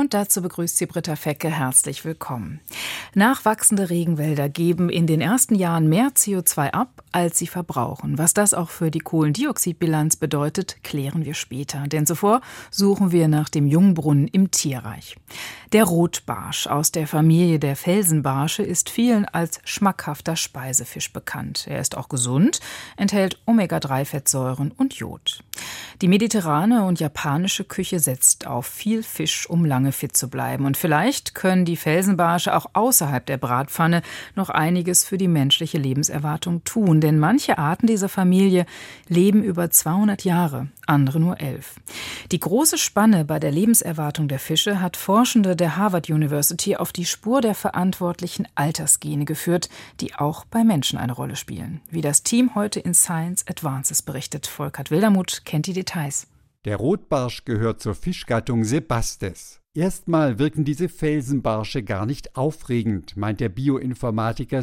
Und dazu begrüßt sie Britta Fecke herzlich willkommen. Nachwachsende Regenwälder geben in den ersten Jahren mehr CO2 ab, als sie verbrauchen. Was das auch für die Kohlendioxidbilanz bedeutet, klären wir später. Denn zuvor suchen wir nach dem Jungbrunnen im Tierreich. Der Rotbarsch aus der Familie der Felsenbarsche ist vielen als schmackhafter Speisefisch bekannt. Er ist auch gesund, enthält Omega-3-Fettsäuren und Jod. Die mediterrane und japanische Küche setzt auf viel Fisch, um lange fit zu bleiben. Und vielleicht können die Felsenbarsche auch außerhalb der Bratpfanne noch einiges für die menschliche Lebenserwartung tun. Denn manche Arten dieser Familie leben über 200 Jahre, andere nur elf. Die große Spanne bei der Lebenserwartung der Fische hat Forschende der Harvard University auf die Spur der verantwortlichen Altersgene geführt, die auch bei Menschen eine Rolle spielen. Wie das Team heute in Science Advances berichtet. Volkert Wildermuth kennt die Details. Der Rotbarsch gehört zur Fischgattung Sebastes. Erstmal wirken diese Felsenbarsche gar nicht aufregend, meint der Bioinformatiker.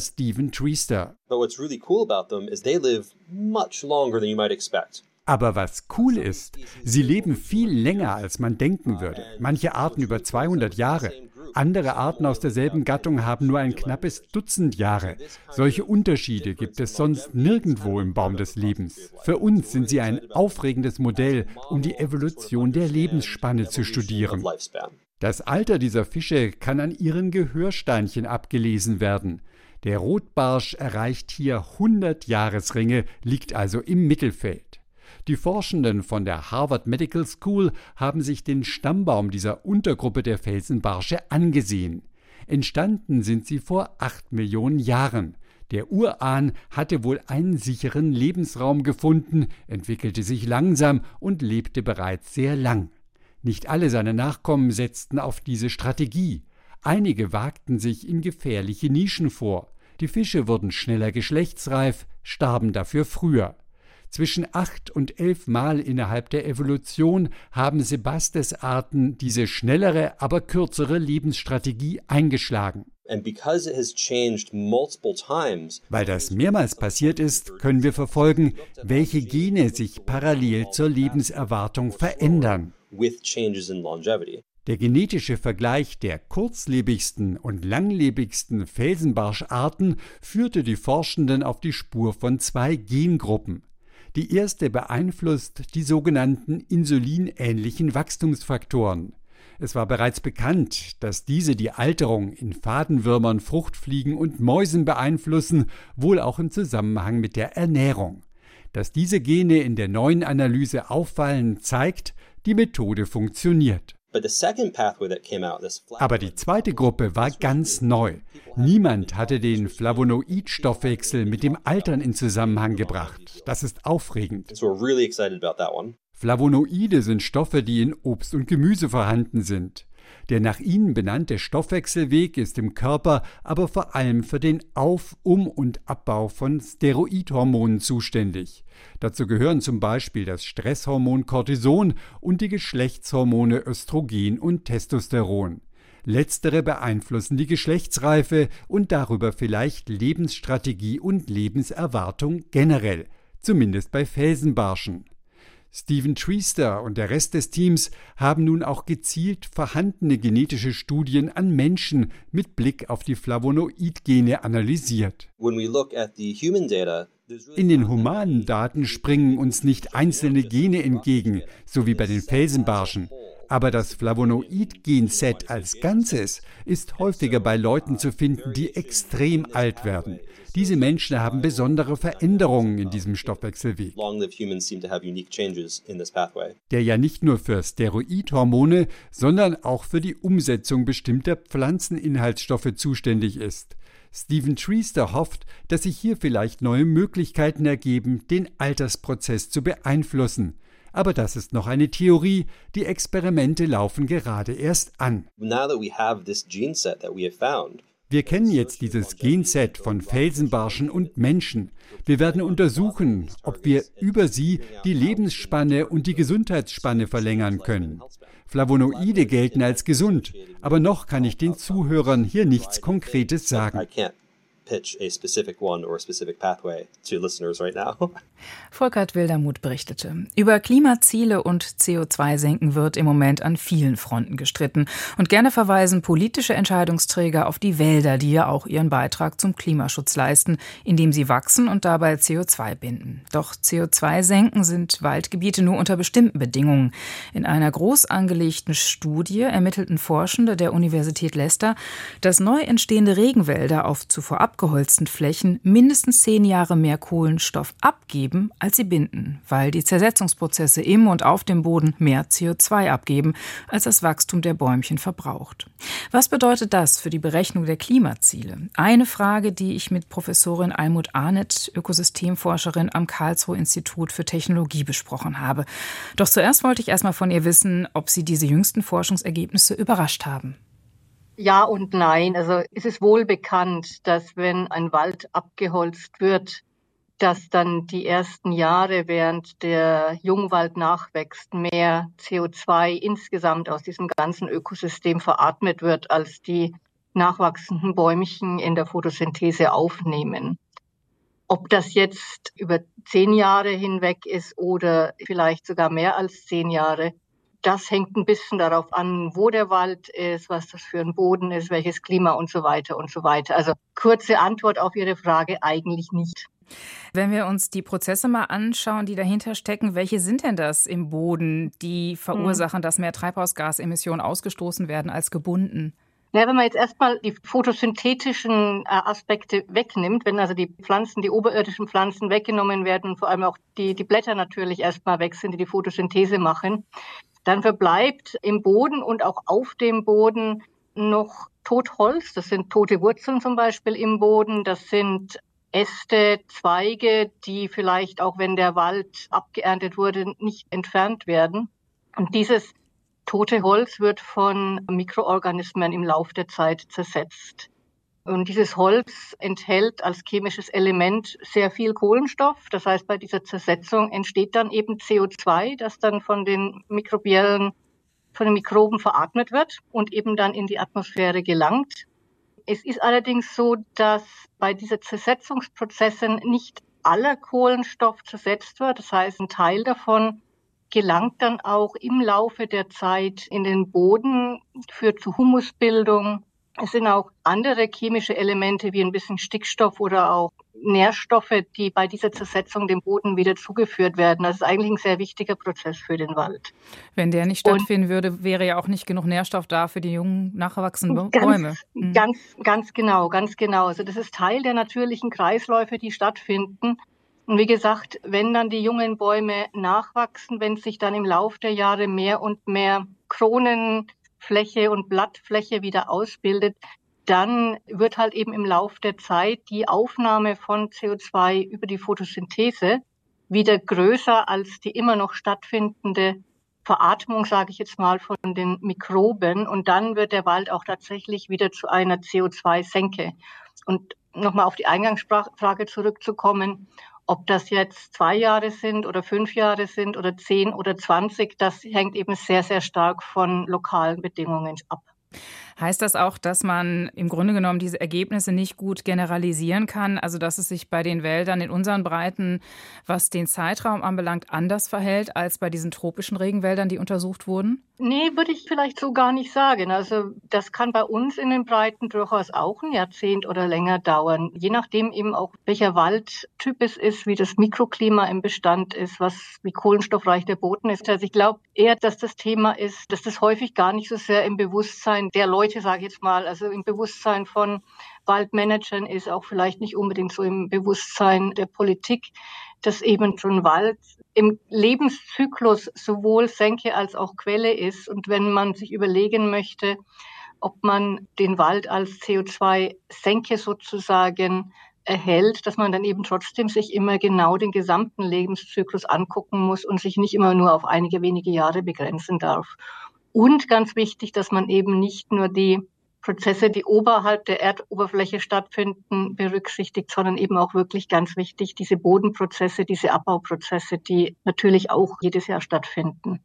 But what's really cool about them is they live much longer than you might expect. Aber was cool ist, sie leben viel länger, als man denken würde. Manche Arten über 200 Jahre. Andere Arten aus derselben Gattung haben nur ein knappes Dutzend Jahre. Solche Unterschiede gibt es sonst nirgendwo im Baum des Lebens. Für uns sind sie ein aufregendes Modell, um die Evolution der Lebensspanne zu studieren. Das Alter dieser Fische kann an ihren Gehörsteinchen abgelesen werden. Der Rotbarsch erreicht hier 100 Jahresringe, liegt also im Mittelfeld. Die Forschenden von der Harvard Medical School haben sich den Stammbaum dieser Untergruppe der Felsenbarsche angesehen. Entstanden sind sie vor acht Millionen Jahren. Der Urahn hatte wohl einen sicheren Lebensraum gefunden, entwickelte sich langsam und lebte bereits sehr lang. Nicht alle seine Nachkommen setzten auf diese Strategie. Einige wagten sich in gefährliche Nischen vor. Die Fische wurden schneller geschlechtsreif, starben dafür früher. Zwischen acht und elf Mal innerhalb der Evolution haben Sebastes-Arten diese schnellere, aber kürzere Lebensstrategie eingeschlagen. Weil das mehrmals passiert ist, können wir verfolgen, welche Gene sich parallel zur Lebenserwartung verändern. Der genetische Vergleich der kurzlebigsten und langlebigsten Felsenbarscharten führte die Forschenden auf die Spur von zwei Gengruppen. Die erste beeinflusst die sogenannten insulinähnlichen Wachstumsfaktoren. Es war bereits bekannt, dass diese die Alterung in Fadenwürmern, Fruchtfliegen und Mäusen beeinflussen, wohl auch im Zusammenhang mit der Ernährung. Dass diese Gene in der neuen Analyse auffallen, zeigt, die Methode funktioniert. Aber die zweite Gruppe war ganz neu. Niemand hatte den Flavonoid-Stoffwechsel mit dem Altern in Zusammenhang gebracht. Das ist aufregend. Flavonoide sind Stoffe, die in Obst und Gemüse vorhanden sind. Der nach ihnen benannte Stoffwechselweg ist im Körper aber vor allem für den Auf-, Um- und Abbau von Steroidhormonen zuständig. Dazu gehören zum Beispiel das Stresshormon Cortison und die Geschlechtshormone Östrogen und Testosteron. Letztere beeinflussen die Geschlechtsreife und darüber vielleicht Lebensstrategie und Lebenserwartung generell, zumindest bei Felsenbarschen. Stephen Treaster und der Rest des Teams haben nun auch gezielt vorhandene genetische Studien an Menschen mit Blick auf die Flavonoid-Gene analysiert. In den humanen Daten springen uns nicht einzelne Gene entgegen, so wie bei den Felsenbarschen. Aber das Flavonoid-Genset als Ganzes ist häufiger bei Leuten zu finden, die extrem alt werden. Diese Menschen haben besondere Veränderungen in diesem Stoffwechselweg, der ja nicht nur für Steroidhormone, sondern auch für die Umsetzung bestimmter Pflanzeninhaltsstoffe zuständig ist. Stephen Treaster hofft, dass sich hier vielleicht neue Möglichkeiten ergeben, den Altersprozess zu beeinflussen. Aber das ist noch eine Theorie, die Experimente laufen gerade erst an. Wir kennen jetzt dieses Genset von Felsenbarschen und Menschen. Wir werden untersuchen, ob wir über sie die Lebensspanne und die Gesundheitsspanne verlängern können. Flavonoide gelten als gesund, aber noch kann ich den Zuhörern hier nichts Konkretes sagen. Pitch a specific one or a specific pathway to listeners right now. Volkert Wildermuth berichtete. Über Klimaziele und CO2-Senken wird im Moment an vielen Fronten gestritten. Und gerne verweisen politische Entscheidungsträger auf die Wälder, die ja auch ihren Beitrag zum Klimaschutz leisten, indem sie wachsen und dabei CO2 binden. Doch CO2-Senken sind Waldgebiete nur unter bestimmten Bedingungen. In einer groß angelegten Studie ermittelten Forschende der Universität Leicester, dass neu entstehende Regenwälder auf zuvor abgeholzten Flächen mindestens zehn Jahre mehr Kohlenstoff abgeben, als sie binden, weil die Zersetzungsprozesse im und auf dem Boden mehr CO2 abgeben, als das Wachstum der Bäumchen verbraucht. Was bedeutet das für die Berechnung der Klimaziele? Eine Frage, die ich mit Professorin Almut Arnett, Ökosystemforscherin am Karlsruhe Institut für Technologie besprochen habe. Doch zuerst wollte ich erstmal von ihr wissen, ob sie diese jüngsten Forschungsergebnisse überrascht haben. Ja und nein. Also es ist wohl bekannt, dass wenn ein Wald abgeholzt wird, dass dann die ersten Jahre, während der Jungwald nachwächst, mehr CO2 insgesamt aus diesem ganzen Ökosystem veratmet wird, als die nachwachsenden Bäumchen in der Photosynthese aufnehmen. Ob das jetzt über zehn Jahre hinweg ist oder vielleicht sogar mehr als zehn Jahre, das hängt ein bisschen darauf an, wo der Wald ist, was das für ein Boden ist, welches Klima und so weiter und so weiter. Also kurze Antwort auf Ihre Frage eigentlich nicht. Wenn wir uns die Prozesse mal anschauen, die dahinter stecken, welche sind denn das im Boden, die verursachen, dass mehr Treibhausgasemissionen ausgestoßen werden als gebunden? Ja, wenn man jetzt erstmal die photosynthetischen äh, Aspekte wegnimmt, wenn also die Pflanzen, die oberirdischen Pflanzen weggenommen werden und vor allem auch die, die Blätter natürlich erstmal weg sind, die die Photosynthese machen, dann verbleibt im Boden und auch auf dem Boden noch Totholz. Das sind tote Wurzeln zum Beispiel im Boden. Das sind Äste, Zweige, die vielleicht auch, wenn der Wald abgeerntet wurde, nicht entfernt werden. Und dieses tote Holz wird von Mikroorganismen im Laufe der Zeit zersetzt. Und dieses Holz enthält als chemisches Element sehr viel Kohlenstoff. Das heißt, bei dieser Zersetzung entsteht dann eben CO2, das dann von den mikrobiellen, von den Mikroben veratmet wird und eben dann in die Atmosphäre gelangt. Es ist allerdings so, dass bei diesen Zersetzungsprozessen nicht aller Kohlenstoff zersetzt wird. Das heißt, ein Teil davon gelangt dann auch im Laufe der Zeit in den Boden, führt zu Humusbildung es sind auch andere chemische Elemente wie ein bisschen Stickstoff oder auch Nährstoffe, die bei dieser Zersetzung dem Boden wieder zugeführt werden. Das ist eigentlich ein sehr wichtiger Prozess für den Wald. Wenn der nicht stattfinden Und würde, wäre ja auch nicht genug Nährstoff da für die jungen, nachwachsenden Bäume. Mhm. Ganz, ganz genau, ganz genau. Also das ist Teil der natürlichen Kreisläufe, die stattfinden. Und wie gesagt, wenn dann die jungen Bäume nachwachsen, wenn sich dann im Laufe der Jahre mehr und mehr Kronen Fläche und Blattfläche wieder ausbildet, dann wird halt eben im Lauf der Zeit die Aufnahme von CO2 über die Photosynthese wieder größer als die immer noch stattfindende Veratmung, sage ich jetzt mal, von den Mikroben. Und dann wird der Wald auch tatsächlich wieder zu einer CO2-Senke. Und nochmal auf die Eingangsfrage zurückzukommen, ob das jetzt zwei Jahre sind oder fünf Jahre sind oder zehn oder zwanzig, das hängt eben sehr, sehr stark von lokalen Bedingungen ab. Heißt das auch, dass man im Grunde genommen diese Ergebnisse nicht gut generalisieren kann? Also, dass es sich bei den Wäldern in unseren Breiten, was den Zeitraum anbelangt, anders verhält als bei diesen tropischen Regenwäldern, die untersucht wurden? Nee, würde ich vielleicht so gar nicht sagen. Also, das kann bei uns in den Breiten durchaus auch ein Jahrzehnt oder länger dauern. Je nachdem eben auch, welcher Waldtyp es ist, wie das Mikroklima im Bestand ist, was, wie kohlenstoffreich der Boden ist. Also, ich glaube eher, dass das Thema ist, dass das häufig gar nicht so sehr im Bewusstsein der Leute Leute, sage ich jetzt mal, also im Bewusstsein von Waldmanagern ist auch vielleicht nicht unbedingt so im Bewusstsein der Politik, dass eben schon Wald im Lebenszyklus sowohl Senke als auch Quelle ist. Und wenn man sich überlegen möchte, ob man den Wald als CO2-Senke sozusagen erhält, dass man dann eben trotzdem sich immer genau den gesamten Lebenszyklus angucken muss und sich nicht immer nur auf einige wenige Jahre begrenzen darf. Und ganz wichtig, dass man eben nicht nur die Prozesse, die oberhalb der Erdoberfläche stattfinden, berücksichtigt, sondern eben auch wirklich ganz wichtig, diese Bodenprozesse, diese Abbauprozesse, die natürlich auch jedes Jahr stattfinden.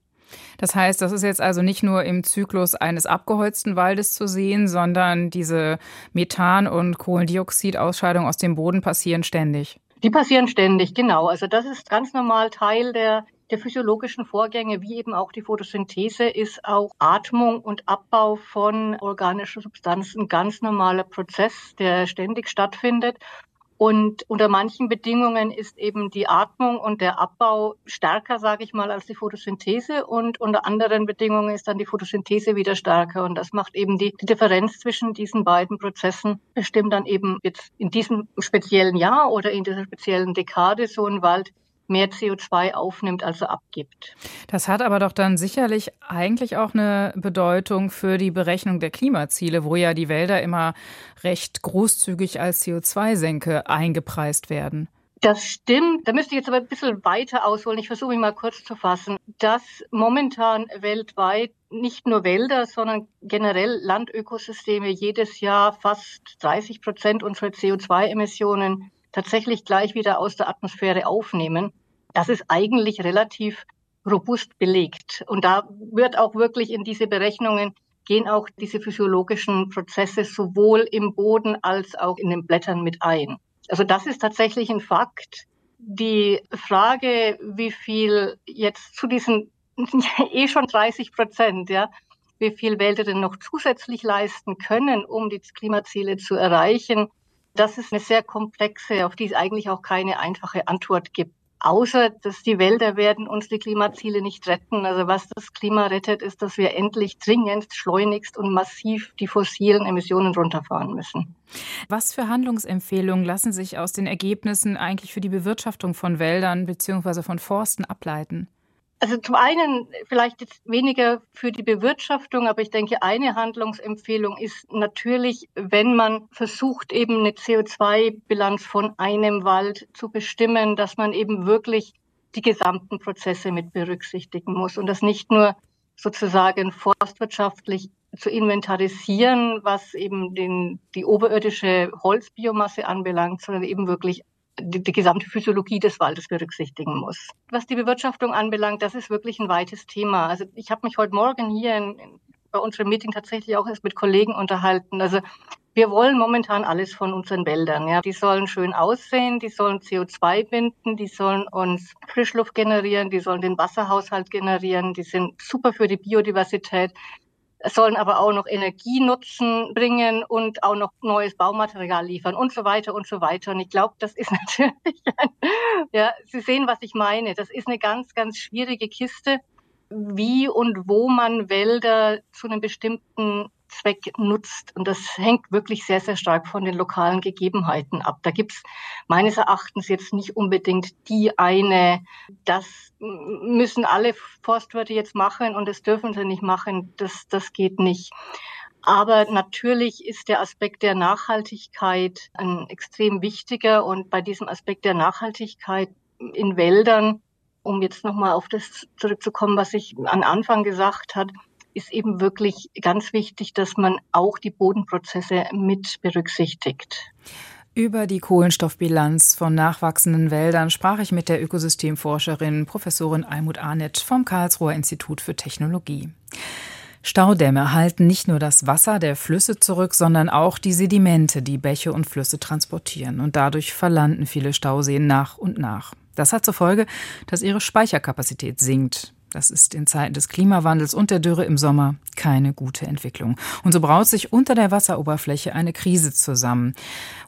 Das heißt, das ist jetzt also nicht nur im Zyklus eines abgeholzten Waldes zu sehen, sondern diese Methan- und Kohlendioxidausscheidungen aus dem Boden passieren ständig. Die passieren ständig, genau. Also das ist ganz normal Teil der, der physiologischen Vorgänge, wie eben auch die Photosynthese, ist auch Atmung und Abbau von organischen Substanzen ein ganz normaler Prozess, der ständig stattfindet. Und unter manchen Bedingungen ist eben die Atmung und der Abbau stärker, sage ich mal, als die Photosynthese. Und unter anderen Bedingungen ist dann die Photosynthese wieder stärker. Und das macht eben die, die Differenz zwischen diesen beiden Prozessen, bestimmt dann eben jetzt in diesem speziellen Jahr oder in dieser speziellen Dekade so ein Wald mehr CO2 aufnimmt, als er abgibt. Das hat aber doch dann sicherlich eigentlich auch eine Bedeutung für die Berechnung der Klimaziele, wo ja die Wälder immer recht großzügig als CO2-Senke eingepreist werden. Das stimmt. Da müsste ich jetzt aber ein bisschen weiter ausholen. Ich versuche mich mal kurz zu fassen. Dass momentan weltweit nicht nur Wälder, sondern generell Landökosysteme jedes Jahr fast 30 Prozent unserer CO2-Emissionen tatsächlich gleich wieder aus der Atmosphäre aufnehmen, das ist eigentlich relativ robust belegt. Und da wird auch wirklich in diese Berechnungen gehen auch diese physiologischen Prozesse sowohl im Boden als auch in den Blättern mit ein. Also das ist tatsächlich ein Fakt. Die Frage, wie viel jetzt zu diesen eh schon 30 Prozent, ja, wie viel Wälder denn noch zusätzlich leisten können, um die Klimaziele zu erreichen, das ist eine sehr komplexe, auf die es eigentlich auch keine einfache Antwort gibt. Außer, dass die Wälder werden uns die Klimaziele nicht retten. Also was das Klima rettet, ist, dass wir endlich dringend, schleunigst und massiv die fossilen Emissionen runterfahren müssen. Was für Handlungsempfehlungen lassen sich aus den Ergebnissen eigentlich für die Bewirtschaftung von Wäldern bzw. von Forsten ableiten? Also zum einen vielleicht jetzt weniger für die Bewirtschaftung, aber ich denke, eine Handlungsempfehlung ist natürlich, wenn man versucht, eben eine CO2-Bilanz von einem Wald zu bestimmen, dass man eben wirklich die gesamten Prozesse mit berücksichtigen muss und das nicht nur sozusagen forstwirtschaftlich zu inventarisieren, was eben den, die oberirdische Holzbiomasse anbelangt, sondern eben wirklich die, die, gesamte Physiologie des Waldes berücksichtigen muss. Was die Bewirtschaftung anbelangt, das ist wirklich ein weites Thema. Also ich habe mich heute Morgen hier in, in, bei unserem Meeting tatsächlich auch erst mit Kollegen unterhalten. Also wir wollen momentan alles von unseren Wäldern. Ja. Die sollen schön aussehen, die sollen CO2 binden, die sollen uns Frischluft generieren, die sollen den Wasserhaushalt generieren, die sind super für die Biodiversität sollen aber auch noch Energienutzen bringen und auch noch neues Baumaterial liefern und so weiter und so weiter. Und ich glaube, das ist natürlich, ein, ja, Sie sehen, was ich meine. Das ist eine ganz, ganz schwierige Kiste, wie und wo man Wälder zu einem bestimmten Zweck nutzt. Und das hängt wirklich sehr, sehr stark von den lokalen Gegebenheiten ab. Da gibt es meines Erachtens jetzt nicht unbedingt die eine, das müssen alle Forstwirte jetzt machen und das dürfen sie nicht machen. Das, das geht nicht. Aber natürlich ist der Aspekt der Nachhaltigkeit ein extrem wichtiger. Und bei diesem Aspekt der Nachhaltigkeit in Wäldern, um jetzt nochmal auf das zurückzukommen, was ich am Anfang gesagt hat, ist eben wirklich ganz wichtig, dass man auch die Bodenprozesse mit berücksichtigt. Über die Kohlenstoffbilanz von nachwachsenden Wäldern sprach ich mit der Ökosystemforscherin Professorin Almut Arnett vom Karlsruher Institut für Technologie. Staudämme halten nicht nur das Wasser der Flüsse zurück, sondern auch die Sedimente, die Bäche und Flüsse transportieren. Und dadurch verlanden viele Stauseen nach und nach. Das hat zur Folge, dass ihre Speicherkapazität sinkt. Das ist in Zeiten des Klimawandels und der Dürre im Sommer keine gute Entwicklung. Und so braut sich unter der Wasseroberfläche eine Krise zusammen,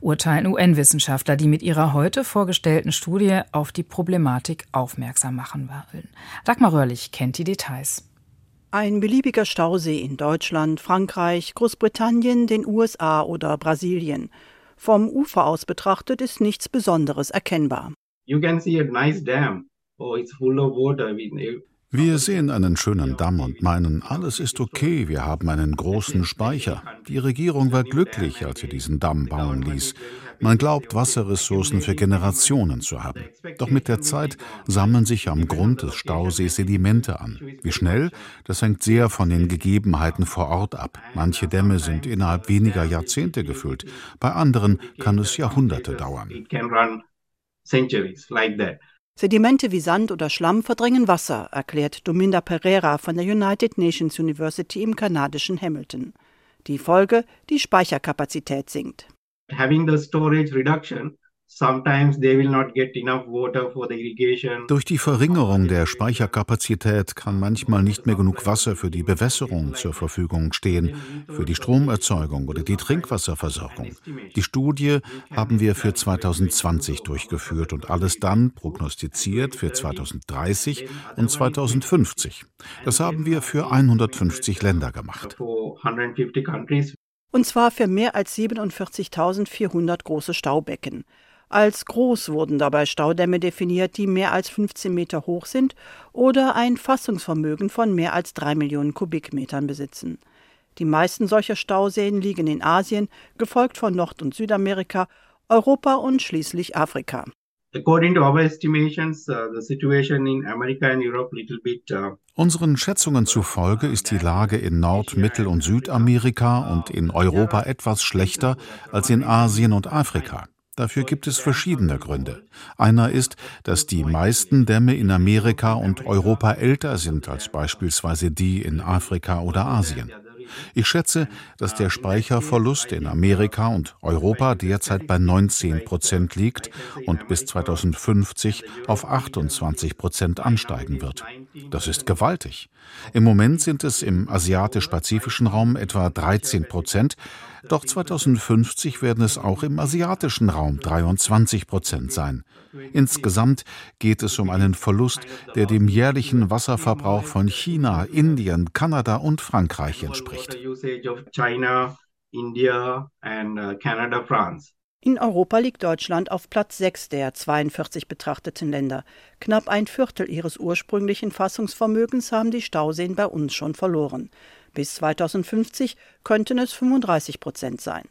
urteilen UN-Wissenschaftler, die mit ihrer heute vorgestellten Studie auf die Problematik aufmerksam machen wollen. Dagmar Röhrlich kennt die Details. Ein beliebiger Stausee in Deutschland, Frankreich, Großbritannien, den USA oder Brasilien. Vom Ufer aus betrachtet ist nichts Besonderes erkennbar. You can see a nice dam. Oh, it's full of water. Wir sehen einen schönen Damm und meinen, alles ist okay, wir haben einen großen Speicher. Die Regierung war glücklich, als sie diesen Damm bauen ließ. Man glaubt, Wasserressourcen für Generationen zu haben. Doch mit der Zeit sammeln sich am Grund des Stausees Sedimente an. Wie schnell? Das hängt sehr von den Gegebenheiten vor Ort ab. Manche Dämme sind innerhalb weniger Jahrzehnte gefüllt, bei anderen kann es Jahrhunderte dauern. Sedimente wie Sand oder Schlamm verdrängen Wasser, erklärt Dominda Pereira von der United Nations University im kanadischen Hamilton. Die Folge, die Speicherkapazität sinkt. Having the storage reduction durch die Verringerung der Speicherkapazität kann manchmal nicht mehr genug Wasser für die Bewässerung zur Verfügung stehen, für die Stromerzeugung oder die Trinkwasserversorgung. Die Studie haben wir für 2020 durchgeführt und alles dann prognostiziert für 2030 und 2050. Das haben wir für 150 Länder gemacht. Und zwar für mehr als 47.400 große Staubecken. Als groß wurden dabei Staudämme definiert, die mehr als 15 Meter hoch sind oder ein Fassungsvermögen von mehr als drei Millionen Kubikmetern besitzen. Die meisten solcher Stauseen liegen in Asien, gefolgt von Nord- und Südamerika, Europa und schließlich Afrika. Uh, uh, Unseren Schätzungen zufolge ist die Lage in Nord-, Mittel- und Südamerika und in Europa etwas schlechter als in Asien und Afrika. Dafür gibt es verschiedene Gründe. Einer ist, dass die meisten Dämme in Amerika und Europa älter sind als beispielsweise die in Afrika oder Asien. Ich schätze, dass der Speicherverlust in Amerika und Europa derzeit bei 19 Prozent liegt und bis 2050 auf 28 Prozent ansteigen wird. Das ist gewaltig. Im Moment sind es im asiatisch-pazifischen Raum etwa 13 Prozent, doch 2050 werden es auch im asiatischen Raum 23 Prozent sein. Insgesamt geht es um einen Verlust, der dem jährlichen Wasserverbrauch von China, Indien, Kanada und Frankreich entspricht. In Europa liegt Deutschland auf Platz 6 der 42 betrachteten Länder. Knapp ein Viertel ihres ursprünglichen Fassungsvermögens haben die Stauseen bei uns schon verloren. Bis 2050 könnten es 35 Prozent sein.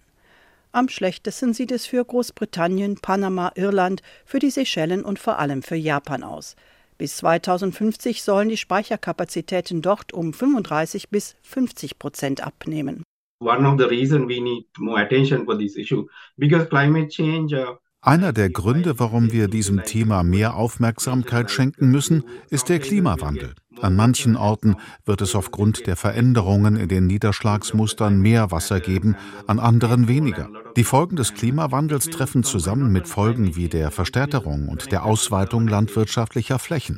Am schlechtesten sieht es für Großbritannien, Panama, Irland, für die Seychellen und vor allem für Japan aus. Bis 2050 sollen die Speicherkapazitäten dort um 35 bis 50 Prozent abnehmen. One of the reason we need more attention for this issue because climate change uh, einer der Gründe, warum wir diesem Thema mehr Aufmerksamkeit schenken müssen, ist der Klimawandel. An manchen Orten wird es aufgrund der Veränderungen in den Niederschlagsmustern mehr Wasser geben, an anderen weniger. Die Folgen des Klimawandels treffen zusammen mit Folgen wie der Verstädterung und der Ausweitung landwirtschaftlicher Flächen.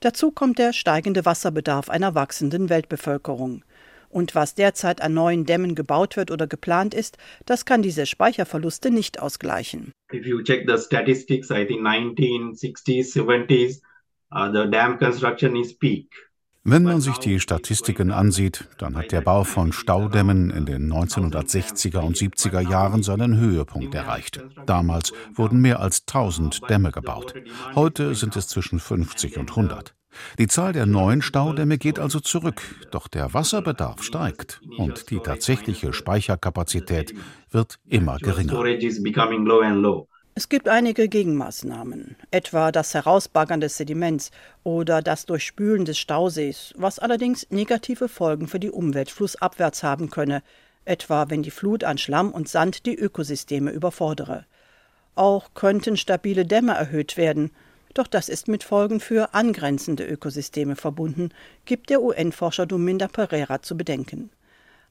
Dazu kommt der steigende Wasserbedarf einer wachsenden Weltbevölkerung. Und was derzeit an neuen Dämmen gebaut wird oder geplant ist, das kann diese Speicherverluste nicht ausgleichen. If you check the statistics, I think 1960s, 70s, uh, the dam construction is peak. Wenn man sich die Statistiken ansieht, dann hat der Bau von Staudämmen in den 1960er und 70er Jahren seinen Höhepunkt erreicht. Damals wurden mehr als 1000 Dämme gebaut. Heute sind es zwischen 50 und 100. Die Zahl der neuen Staudämme geht also zurück, doch der Wasserbedarf steigt und die tatsächliche Speicherkapazität wird immer geringer. Es gibt einige Gegenmaßnahmen, etwa das Herausbaggern des Sediments oder das Durchspülen des Stausees, was allerdings negative Folgen für die Umwelt flussabwärts haben könne, etwa wenn die Flut an Schlamm und Sand die Ökosysteme überfordere. Auch könnten stabile Dämme erhöht werden, doch das ist mit Folgen für angrenzende Ökosysteme verbunden, gibt der UN-Forscher Dominda Pereira zu bedenken.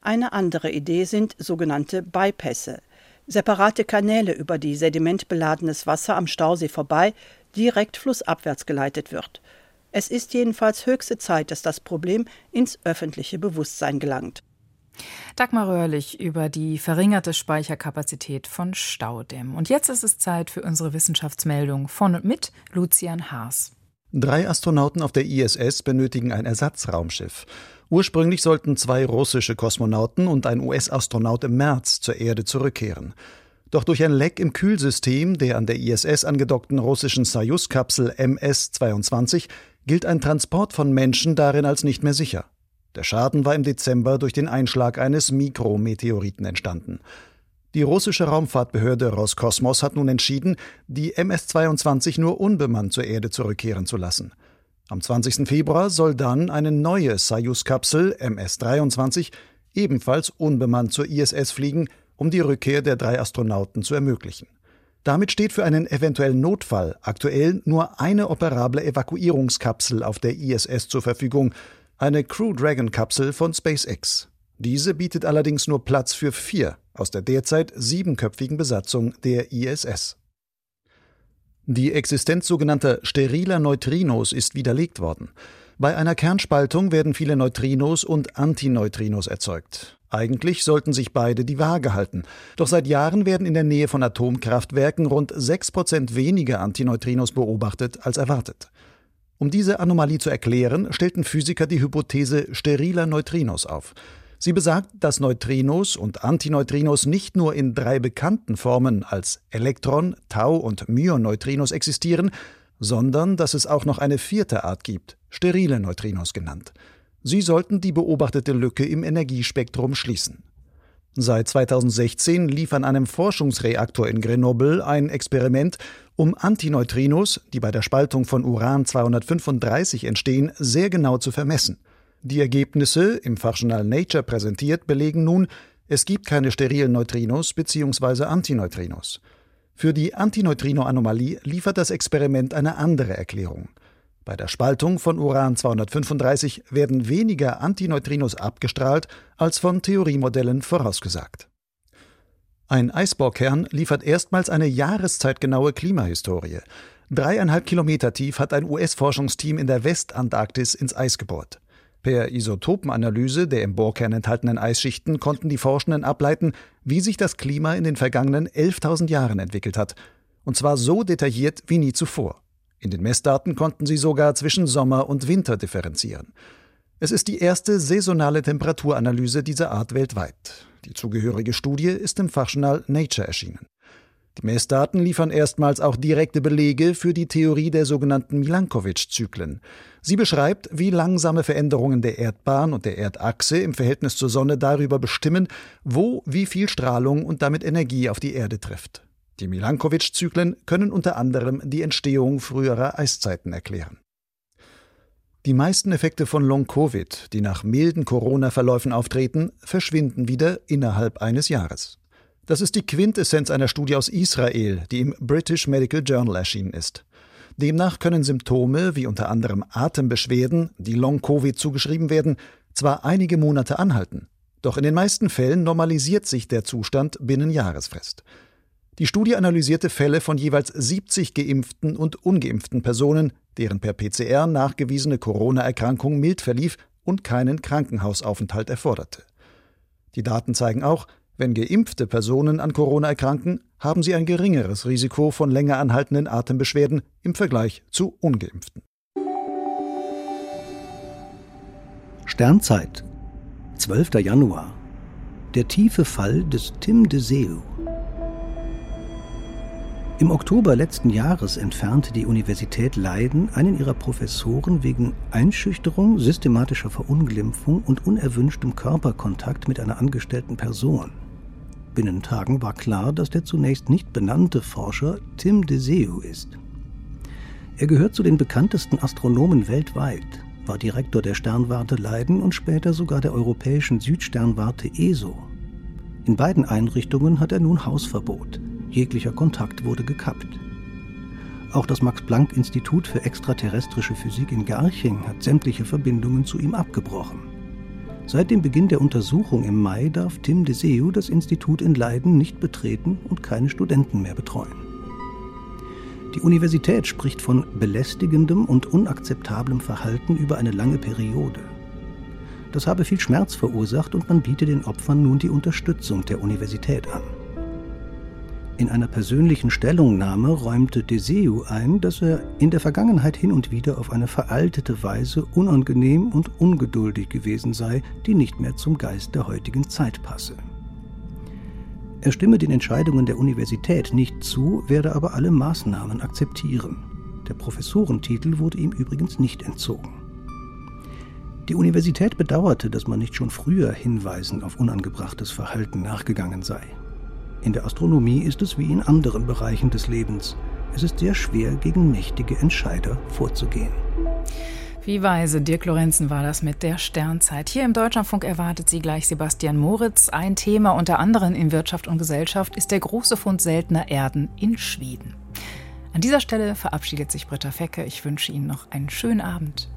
Eine andere Idee sind sogenannte Bypässe, separate Kanäle, über die sedimentbeladenes Wasser am Stausee vorbei direkt flussabwärts geleitet wird. Es ist jedenfalls höchste Zeit, dass das Problem ins öffentliche Bewusstsein gelangt. Dagmar Röhrlich über die verringerte Speicherkapazität von Staudämmen. Und jetzt ist es Zeit für unsere Wissenschaftsmeldung von und mit Lucian Haas. Drei Astronauten auf der ISS benötigen ein Ersatzraumschiff. Ursprünglich sollten zwei russische Kosmonauten und ein US-Astronaut im März zur Erde zurückkehren. Doch durch ein Leck im Kühlsystem der an der ISS angedockten russischen Soyuz-Kapsel MS-22 gilt ein Transport von Menschen darin als nicht mehr sicher. Der Schaden war im Dezember durch den Einschlag eines Mikrometeoriten entstanden. Die russische Raumfahrtbehörde Roskosmos hat nun entschieden, die MS-22 nur unbemannt zur Erde zurückkehren zu lassen. Am 20. Februar soll dann eine neue Soyuz-Kapsel MS-23 ebenfalls unbemannt zur ISS fliegen, um die Rückkehr der drei Astronauten zu ermöglichen. Damit steht für einen eventuellen Notfall aktuell nur eine operable Evakuierungskapsel auf der ISS zur Verfügung, eine Crew Dragon Kapsel von SpaceX. Diese bietet allerdings nur Platz für vier aus der derzeit siebenköpfigen Besatzung der ISS. Die Existenz sogenannter steriler Neutrinos ist widerlegt worden. Bei einer Kernspaltung werden viele Neutrinos und Antineutrinos erzeugt. Eigentlich sollten sich beide die Waage halten. Doch seit Jahren werden in der Nähe von Atomkraftwerken rund 6% weniger Antineutrinos beobachtet als erwartet. Um diese Anomalie zu erklären, stellten Physiker die Hypothese steriler Neutrinos auf. Sie besagt, dass Neutrinos und Antineutrinos nicht nur in drei bekannten Formen als Elektron-, Tau- und Myonneutrinos existieren, sondern dass es auch noch eine vierte Art gibt, sterile Neutrinos genannt. Sie sollten die beobachtete Lücke im Energiespektrum schließen. Seit 2016 lief an einem Forschungsreaktor in Grenoble ein Experiment, um Antineutrinos, die bei der Spaltung von Uran 235 entstehen, sehr genau zu vermessen. Die Ergebnisse, im Fachjournal Nature präsentiert, belegen nun, es gibt keine sterilen Neutrinos bzw. Antineutrinos. Für die Antineutrino-Anomalie liefert das Experiment eine andere Erklärung. Bei der Spaltung von Uran 235 werden weniger Antineutrinos abgestrahlt als von Theoriemodellen vorausgesagt. Ein Eisbohrkern liefert erstmals eine jahreszeitgenaue Klimahistorie. Dreieinhalb Kilometer tief hat ein US-Forschungsteam in der Westantarktis ins Eis gebohrt. Per Isotopenanalyse der im Bohrkern enthaltenen Eisschichten konnten die Forschenden ableiten, wie sich das Klima in den vergangenen 11.000 Jahren entwickelt hat. Und zwar so detailliert wie nie zuvor. In den Messdaten konnten sie sogar zwischen Sommer und Winter differenzieren. Es ist die erste saisonale Temperaturanalyse dieser Art weltweit. Die zugehörige Studie ist im Fachjournal Nature erschienen. Die Messdaten liefern erstmals auch direkte Belege für die Theorie der sogenannten Milankovitch-Zyklen. Sie beschreibt, wie langsame Veränderungen der Erdbahn und der Erdachse im Verhältnis zur Sonne darüber bestimmen, wo wie viel Strahlung und damit Energie auf die Erde trifft. Die Milankovitch-Zyklen können unter anderem die Entstehung früherer Eiszeiten erklären. Die meisten Effekte von Long-Covid, die nach milden Corona-Verläufen auftreten, verschwinden wieder innerhalb eines Jahres. Das ist die Quintessenz einer Studie aus Israel, die im British Medical Journal erschienen ist. Demnach können Symptome wie unter anderem Atembeschwerden, die Long-Covid zugeschrieben werden, zwar einige Monate anhalten, doch in den meisten Fällen normalisiert sich der Zustand binnen Jahresfrist. Die Studie analysierte Fälle von jeweils 70 geimpften und ungeimpften Personen, deren per PCR nachgewiesene Corona-Erkrankung mild verlief und keinen Krankenhausaufenthalt erforderte. Die Daten zeigen auch, wenn geimpfte Personen an Corona erkranken, haben sie ein geringeres Risiko von länger anhaltenden Atembeschwerden im Vergleich zu ungeimpften. Sternzeit, 12. Januar. Der tiefe Fall des Tim de Seu. Im Oktober letzten Jahres entfernte die Universität Leiden einen ihrer Professoren wegen Einschüchterung, systematischer Verunglimpfung und unerwünschtem Körperkontakt mit einer angestellten Person. Binnen Tagen war klar, dass der zunächst nicht benannte Forscher Tim de Seu ist. Er gehört zu den bekanntesten Astronomen weltweit, war Direktor der Sternwarte Leiden und später sogar der europäischen Südsternwarte ESO. In beiden Einrichtungen hat er nun Hausverbot. Jeglicher Kontakt wurde gekappt. Auch das Max-Planck-Institut für extraterrestrische Physik in Garching hat sämtliche Verbindungen zu ihm abgebrochen. Seit dem Beginn der Untersuchung im Mai darf Tim de Seu das Institut in Leiden nicht betreten und keine Studenten mehr betreuen. Die Universität spricht von belästigendem und unakzeptablem Verhalten über eine lange Periode. Das habe viel Schmerz verursacht und man biete den Opfern nun die Unterstützung der Universität an. In einer persönlichen Stellungnahme räumte Deseu ein, dass er in der Vergangenheit hin und wieder auf eine veraltete Weise unangenehm und ungeduldig gewesen sei, die nicht mehr zum Geist der heutigen Zeit passe. Er stimme den Entscheidungen der Universität nicht zu, werde aber alle Maßnahmen akzeptieren. Der Professorentitel wurde ihm übrigens nicht entzogen. Die Universität bedauerte, dass man nicht schon früher Hinweisen auf unangebrachtes Verhalten nachgegangen sei. In der Astronomie ist es wie in anderen Bereichen des Lebens. Es ist sehr schwer, gegen mächtige Entscheider vorzugehen. Wie weise Dirk Lorenzen war das mit der Sternzeit. Hier im Deutschlandfunk erwartet sie gleich Sebastian Moritz. Ein Thema unter anderem in Wirtschaft und Gesellschaft ist der große Fund seltener Erden in Schweden. An dieser Stelle verabschiedet sich Britta Fecke. Ich wünsche Ihnen noch einen schönen Abend.